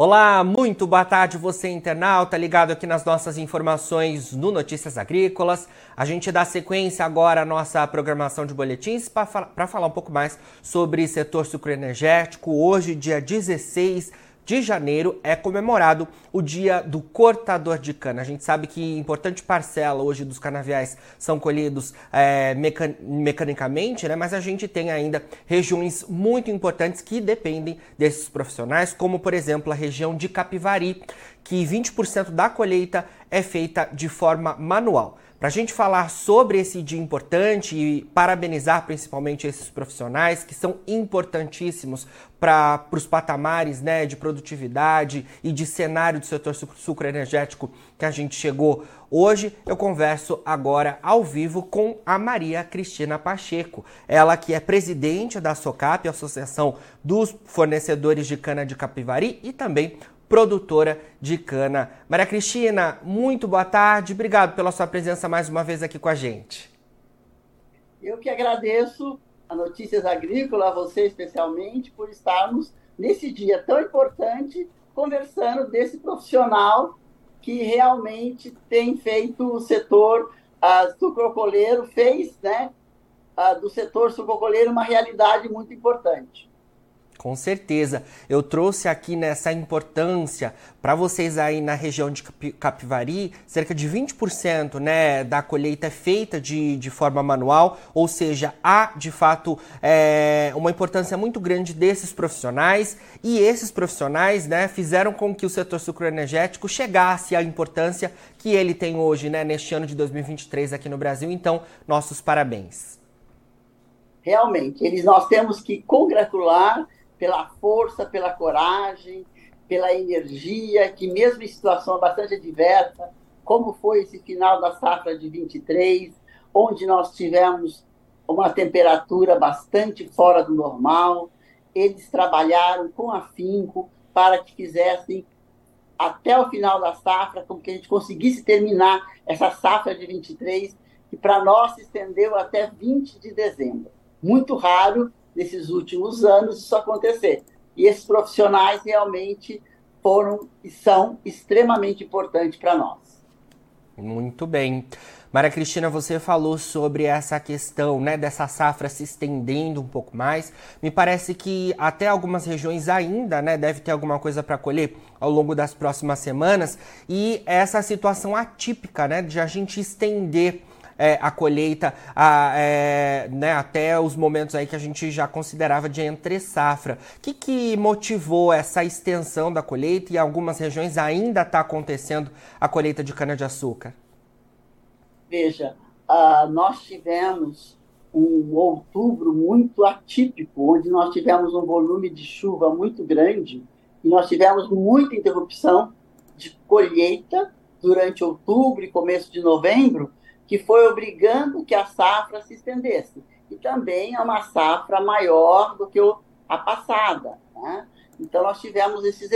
Olá, muito boa tarde você internauta, ligado aqui nas nossas informações no Notícias Agrícolas. A gente dá sequência agora à nossa programação de boletins para falar um pouco mais sobre setor sucroenergético. Hoje, dia 16 de janeiro é comemorado o dia do cortador de cana. A gente sabe que importante parcela hoje dos canaviais são colhidos é, mecan mecanicamente, né? mas a gente tem ainda regiões muito importantes que dependem desses profissionais, como por exemplo a região de Capivari, que 20% da colheita é feita de forma manual. Para a gente falar sobre esse dia importante e parabenizar principalmente esses profissionais que são importantíssimos para os patamares né, de produtividade e de cenário do setor sucroenergético que a gente chegou hoje, eu converso agora ao vivo com a Maria Cristina Pacheco. Ela que é presidente da SOCAP, Associação dos Fornecedores de Cana de Capivari, e também produtora de cana. Maria Cristina, muito boa tarde. Obrigado pela sua presença mais uma vez aqui com a gente. Eu que agradeço a Notícias Agrícolas, a você especialmente, por estarmos nesse dia tão importante conversando desse profissional que realmente tem feito o setor uh, sucrocoleiro, fez né, uh, do setor sucrocoleiro uma realidade muito importante. Com certeza. Eu trouxe aqui nessa importância para vocês aí na região de Capivari, cerca de 20% né, da colheita é feita de, de forma manual, ou seja, há de fato é, uma importância muito grande desses profissionais e esses profissionais né, fizeram com que o setor sucroenergético chegasse à importância que ele tem hoje, né, neste ano de 2023 aqui no Brasil. Então, nossos parabéns. Realmente, eles, nós temos que congratular pela força, pela coragem, pela energia, que mesmo em situação bastante adversa, como foi esse final da safra de 23, onde nós tivemos uma temperatura bastante fora do normal, eles trabalharam com afinco para que fizessem até o final da safra, como que a gente conseguisse terminar essa safra de 23, que para nós se estendeu até 20 de dezembro. Muito raro nesses últimos anos isso acontecer. E esses profissionais realmente foram e são extremamente importantes para nós. Muito bem. Maria Cristina, você falou sobre essa questão né, dessa safra se estendendo um pouco mais. Me parece que até algumas regiões ainda né, deve ter alguma coisa para colher ao longo das próximas semanas. E essa situação atípica né, de a gente estender é, a colheita a, é, né, até os momentos aí que a gente já considerava de entre safra. O que, que motivou essa extensão da colheita e em algumas regiões ainda está acontecendo a colheita de cana-de-açúcar? Veja, uh, nós tivemos um outubro muito atípico, onde nós tivemos um volume de chuva muito grande e nós tivemos muita interrupção de colheita durante outubro e começo de novembro, que foi obrigando que a safra se estendesse. E também é uma safra maior do que a passada. Né? Então, nós tivemos esses,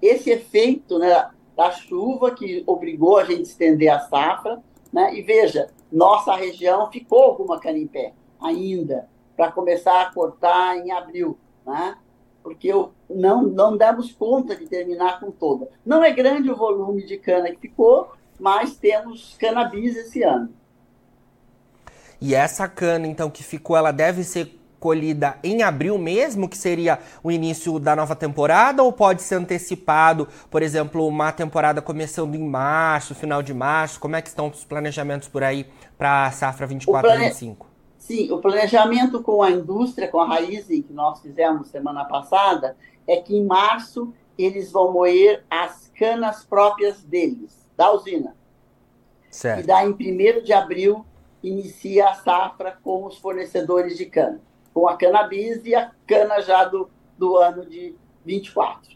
esse efeito né, da chuva que obrigou a gente a estender a safra. Né? E veja, nossa região ficou alguma cana em pé ainda, para começar a cortar em abril. Né? porque eu, não, não demos conta de terminar com toda. Não é grande o volume de cana que ficou, mas temos cannabis esse ano. E essa cana, então, que ficou, ela deve ser colhida em abril mesmo, que seria o início da nova temporada, ou pode ser antecipado, por exemplo, uma temporada começando em março, final de março? Como é que estão os planejamentos por aí para a safra 24 plane... 25? Sim, o planejamento com a indústria, com a raiz que nós fizemos semana passada, é que em março eles vão moer as canas próprias deles da usina. Certo. E daí, em 1 de abril, inicia a safra com os fornecedores de cana, com a cannabis e a cana já do, do ano de 24.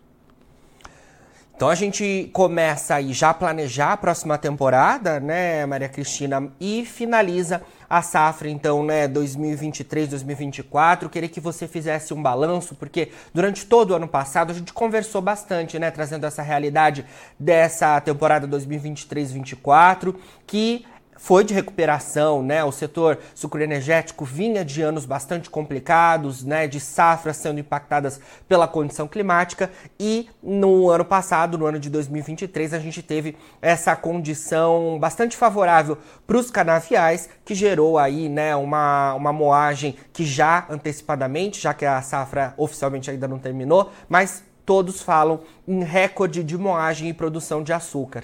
Então a gente começa aí já a planejar a próxima temporada, né, Maria Cristina, e finaliza a safra, então, né, 2023, 2024. Queria que você fizesse um balanço, porque durante todo o ano passado a gente conversou bastante, né, trazendo essa realidade dessa temporada 2023-2024, que foi de recuperação, né? O setor sucroenergético vinha de anos bastante complicados, né? De safras sendo impactadas pela condição climática e no ano passado, no ano de 2023, a gente teve essa condição bastante favorável para os canaviais, que gerou aí, né? Uma, uma moagem que já antecipadamente, já que a safra oficialmente ainda não terminou, mas todos falam em recorde de moagem e produção de açúcar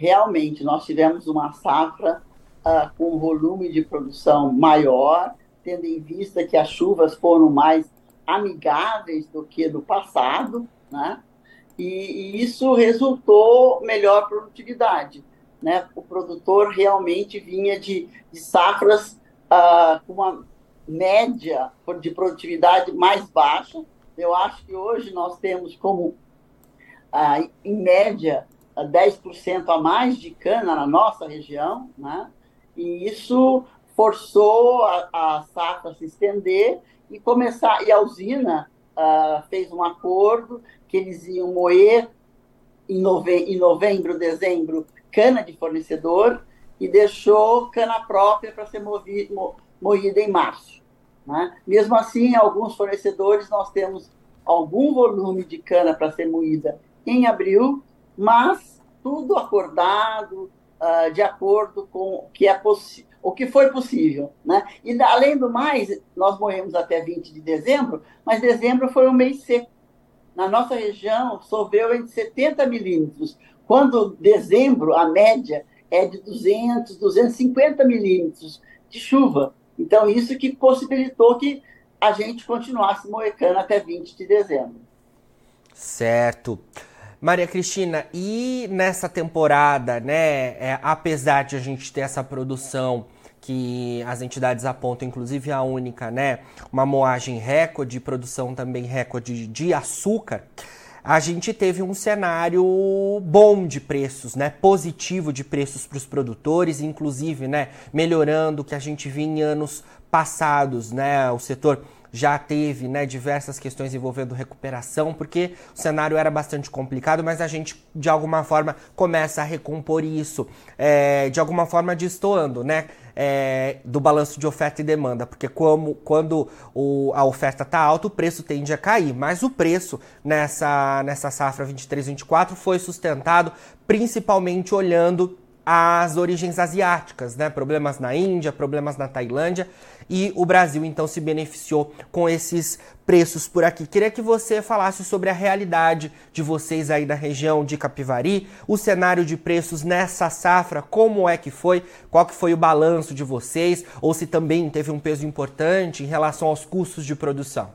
realmente nós tivemos uma safra uh, com um volume de produção maior, tendo em vista que as chuvas foram mais amigáveis do que do passado, né? E, e isso resultou melhor produtividade, né? O produtor realmente vinha de, de safras uh, com uma média de produtividade mais baixa. Eu acho que hoje nós temos como, uh, em média, 10% a mais de cana na nossa região, né? e isso forçou a, a safra se estender e começar. E a usina uh, fez um acordo que eles iam moer em, nove, em novembro, dezembro, cana de fornecedor e deixou cana própria para ser mo, moída em março. Né? Mesmo assim, alguns fornecedores nós temos algum volume de cana para ser moída em abril mas tudo acordado, uh, de acordo com o que, é o que foi possível. Né? E, além do mais, nós morremos até 20 de dezembro, mas dezembro foi um mês seco. Na nossa região, choveu entre 70 milímetros, quando dezembro, a média é de 200, 250 milímetros de chuva. Então, isso que possibilitou que a gente continuasse moecando até 20 de dezembro. Certo. Maria Cristina, e nessa temporada, né, é, apesar de a gente ter essa produção que as entidades apontam, inclusive a única, né, uma moagem recorde, produção também recorde de açúcar, a gente teve um cenário bom de preços, né? Positivo de preços para os produtores, inclusive, né? Melhorando o que a gente viu em anos passados, né? O setor já teve né, diversas questões envolvendo recuperação, porque o cenário era bastante complicado, mas a gente de alguma forma começa a recompor isso, é, de alguma forma destoando, né? É, do balanço de oferta e demanda, porque como, quando o, a oferta está alta, o preço tende a cair, mas o preço nessa, nessa safra 23-24 foi sustentado principalmente olhando as origens asiáticas, né? Problemas na Índia, problemas na Tailândia e o Brasil então se beneficiou com esses preços por aqui. Queria que você falasse sobre a realidade de vocês aí da região de Capivari, o cenário de preços nessa safra, como é que foi, qual que foi o balanço de vocês, ou se também teve um peso importante em relação aos custos de produção.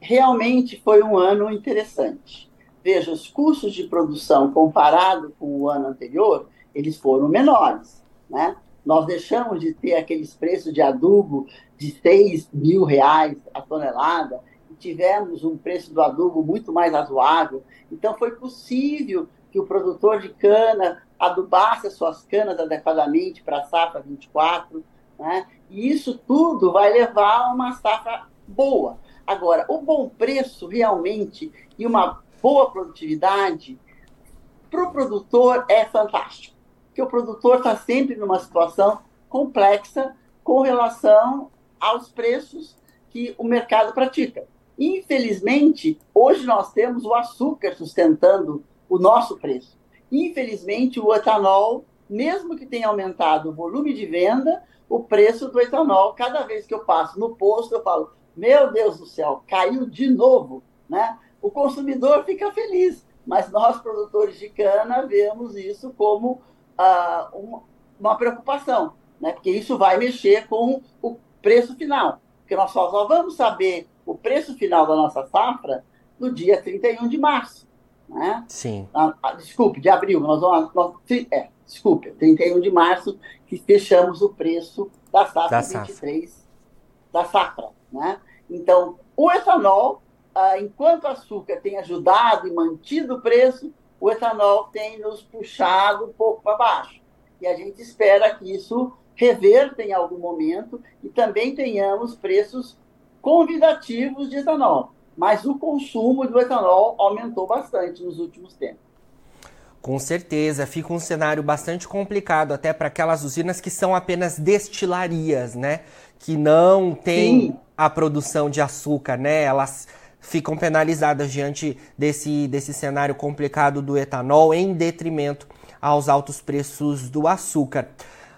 Realmente foi um ano interessante veja, os custos de produção comparado com o ano anterior, eles foram menores, né? Nós deixamos de ter aqueles preços de adubo de 6 mil reais a tonelada e tivemos um preço do adubo muito mais razoável. Então, foi possível que o produtor de cana adubasse as suas canas adequadamente para a safra 24, né? E isso tudo vai levar a uma safra boa. Agora, o bom preço realmente e uma boa produtividade, para o produtor é fantástico, porque o produtor está sempre numa situação complexa com relação aos preços que o mercado pratica. Infelizmente, hoje nós temos o açúcar sustentando o nosso preço. Infelizmente, o etanol, mesmo que tenha aumentado o volume de venda, o preço do etanol, cada vez que eu passo no posto, eu falo: meu Deus do céu, caiu de novo, né? O consumidor fica feliz, mas nós, produtores de cana, vemos isso como ah, uma, uma, preocupação, né? porque isso vai mexer com o preço final, porque nós só, só vamos saber o preço final da nossa safra no dia 31 de março. Né? Sim. Ah, ah, desculpe, de abril. Nós vamos, nós, é, desculpe, 31 de março que fechamos o preço da safra da 23 safra. da safra. Né? Então, o etanol ah, enquanto o açúcar tem ajudado e mantido o preço, o etanol tem nos puxado um pouco para baixo. E a gente espera que isso reverta em algum momento e também tenhamos preços convidativos de etanol. Mas o consumo do etanol aumentou bastante nos últimos tempos. Com certeza, fica um cenário bastante complicado até para aquelas usinas que são apenas destilarias, né? Que não têm a produção de açúcar, né? Elas ficam penalizadas diante desse, desse cenário complicado do etanol em detrimento aos altos preços do açúcar.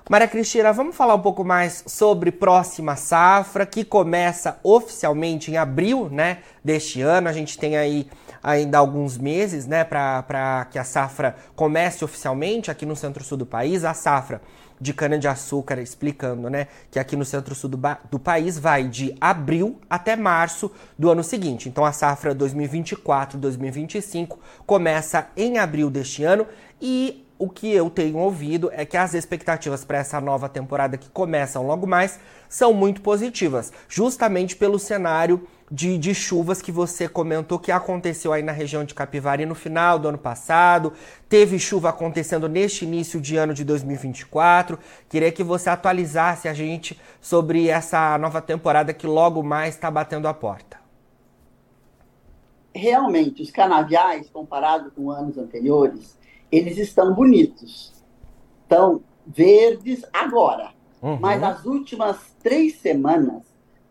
Maria Cristina, vamos falar um pouco mais sobre próxima safra, que começa oficialmente em abril né, deste ano. A gente tem aí ainda alguns meses né, para que a safra comece oficialmente aqui no centro-sul do país. A safra de cana-de-açúcar, explicando né, que aqui no centro-sul do, do país vai de abril até março do ano seguinte. Então a safra 2024-2025 começa em abril deste ano e o que eu tenho ouvido é que as expectativas para essa nova temporada que começam logo mais são muito positivas, justamente pelo cenário de, de, chuvas que você comentou que aconteceu aí na região de Capivari no final do ano passado. Teve chuva acontecendo neste início de ano de 2024. Queria que você atualizasse a gente sobre essa nova temporada que logo mais está batendo a porta. Realmente, os canaviais, comparado com anos anteriores, eles estão bonitos. Estão verdes agora. Uhum. Mas as últimas três semanas,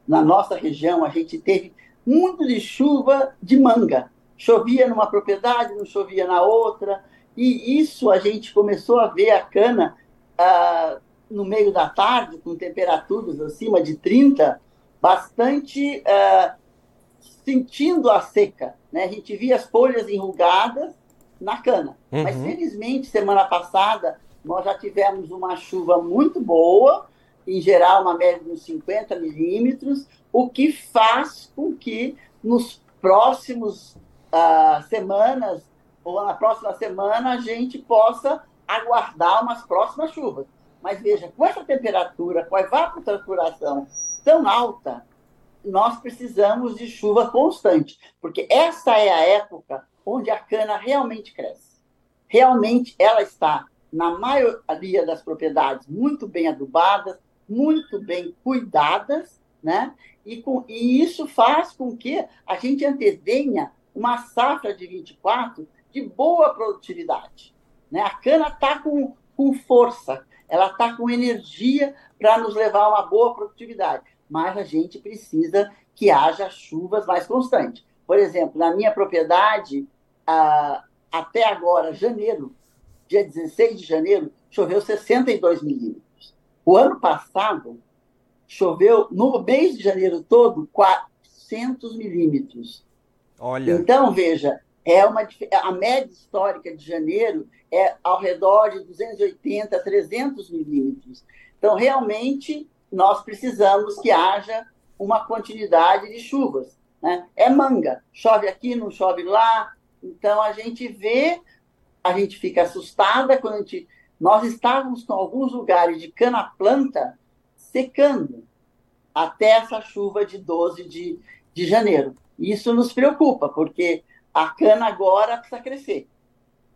na nossa região, a gente teve muito de chuva de manga. Chovia numa propriedade, não chovia na outra. E isso a gente começou a ver a cana ah, no meio da tarde, com temperaturas acima de 30, bastante ah, sentindo a seca. Né? A gente via as folhas enrugadas na cana. Uhum. Mas, felizmente, semana passada, nós já tivemos uma chuva muito boa, em geral, uma média de uns 50 milímetros, o que faz com que nos próximos uh, semanas, ou na próxima semana, a gente possa aguardar umas próximas chuvas. Mas veja, com essa temperatura, com a evapotranspiração tão alta, nós precisamos de chuva constante, porque essa é a época onde a cana realmente cresce. Realmente ela está, na maioria das propriedades, muito bem adubadas, muito bem cuidadas, né? E, com, e isso faz com que a gente antevenha uma safra de 24 de boa produtividade. Né? A cana está com, com força, ela está com energia para nos levar a uma boa produtividade, mas a gente precisa que haja chuvas mais constantes. Por exemplo, na minha propriedade, ah, até agora, janeiro, dia 16 de janeiro, choveu 62 milímetros. O ano passado, choveu, no mês de janeiro todo, 400 milímetros. Olha. Então, veja, é uma, a média histórica de janeiro é ao redor de 280, 300 milímetros. Então, realmente, nós precisamos que haja uma continuidade de chuvas. Né? É manga, chove aqui, não chove lá, então a gente vê, a gente fica assustada quando a gente. Nós estávamos com alguns lugares de cana-planta secando até essa chuva de 12 de, de janeiro. Isso nos preocupa, porque a cana agora precisa crescer.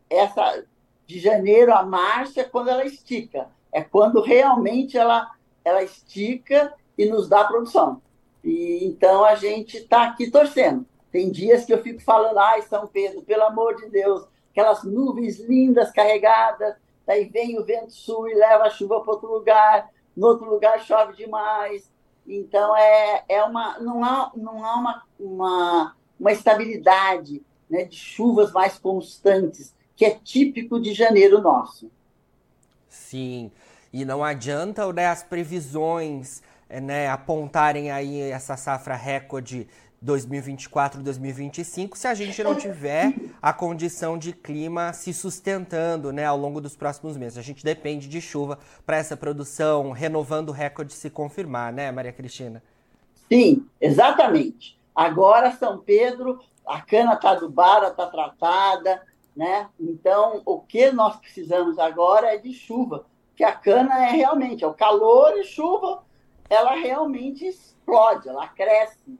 Essa de janeiro a março é quando ela estica, é quando realmente ela, ela estica e nos dá produção. E então a gente está aqui torcendo. Tem dias que eu fico falando, ai, São Pedro, pelo amor de Deus, aquelas nuvens lindas carregadas, daí vem o vento sul e leva a chuva para outro lugar, no outro lugar chove demais. Então, é, é uma, não há, não há uma, uma, uma estabilidade né, de chuvas mais constantes, que é típico de janeiro nosso. Sim, e não adianta né, as previsões né, apontarem aí essa safra recorde 2024, 2025, se a gente não tiver a condição de clima se sustentando né, ao longo dos próximos meses. A gente depende de chuva para essa produção, renovando o recorde se confirmar, né, Maria Cristina? Sim, exatamente. Agora, São Pedro, a cana está adubada, está tratada, né? Então, o que nós precisamos agora é de chuva, que a cana é realmente, é o calor e chuva, ela realmente explode, ela cresce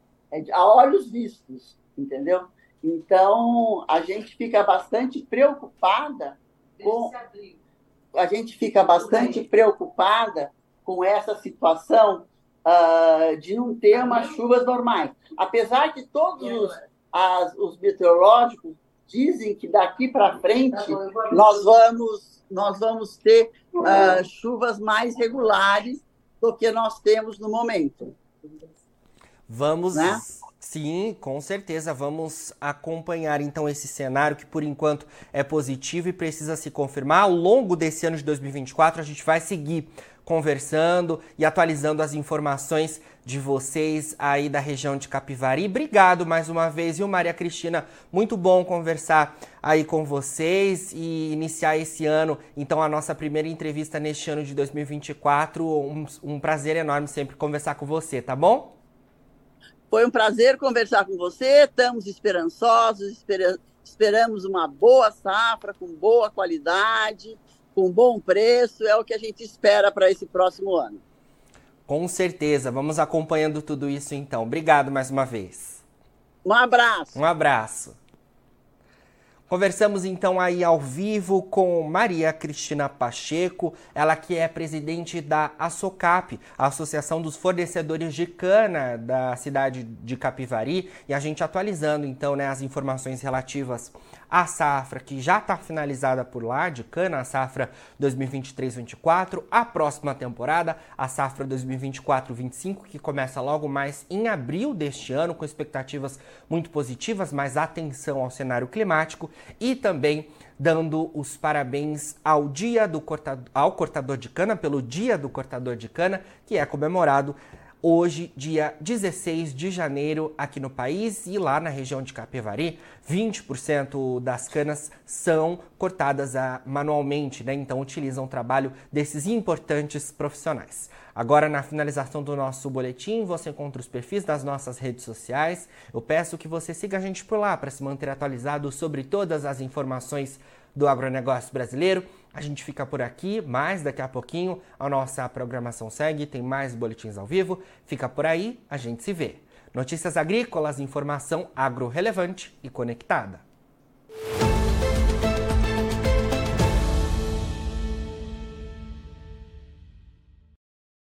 a olhos vistos, entendeu? Então, a gente fica bastante preocupada com. A gente fica bastante preocupada com essa situação uh, de não ter umas chuvas normais. Apesar que todos os, as, os meteorológicos dizem que daqui para frente nós vamos, nós vamos ter uh, chuvas mais regulares do que nós temos no momento. Vamos, né? sim, com certeza, vamos acompanhar então esse cenário que por enquanto é positivo e precisa se confirmar. Ao longo desse ano de 2024, a gente vai seguir conversando e atualizando as informações de vocês aí da região de Capivari. Obrigado mais uma vez, viu, Maria Cristina? Muito bom conversar aí com vocês e iniciar esse ano, então, a nossa primeira entrevista neste ano de 2024. Um, um prazer enorme sempre conversar com você, tá bom? Foi um prazer conversar com você. Estamos esperançosos, esperamos uma boa safra com boa qualidade com bom preço, é o que a gente espera para esse próximo ano. Com certeza, vamos acompanhando tudo isso então. Obrigado mais uma vez. Um abraço. Um abraço. Conversamos então aí ao vivo com Maria Cristina Pacheco, ela que é presidente da ASOCAP, a Associação dos Fornecedores de Cana da cidade de Capivari, e a gente atualizando então né, as informações relativas a safra que já está finalizada por lá, de cana, a safra 2023-24, a próxima temporada, a safra 2024-25, que começa logo mais em abril deste ano, com expectativas muito positivas, mas atenção ao cenário climático e também dando os parabéns ao dia do cortador, ao cortador de cana, pelo dia do cortador de cana, que é comemorado hoje, dia 16 de janeiro, aqui no país e lá na região de Capivari, 20% das canas são cortadas a, manualmente, né? Então utilizam o trabalho desses importantes profissionais. Agora, na finalização do nosso boletim, você encontra os perfis das nossas redes sociais. Eu peço que você siga a gente por lá para se manter atualizado sobre todas as informações do agronegócio brasileiro. A gente fica por aqui, mas daqui a pouquinho a nossa programação segue, tem mais boletins ao vivo. Fica por aí, a gente se vê. Notícias agrícolas, informação agro relevante e conectada.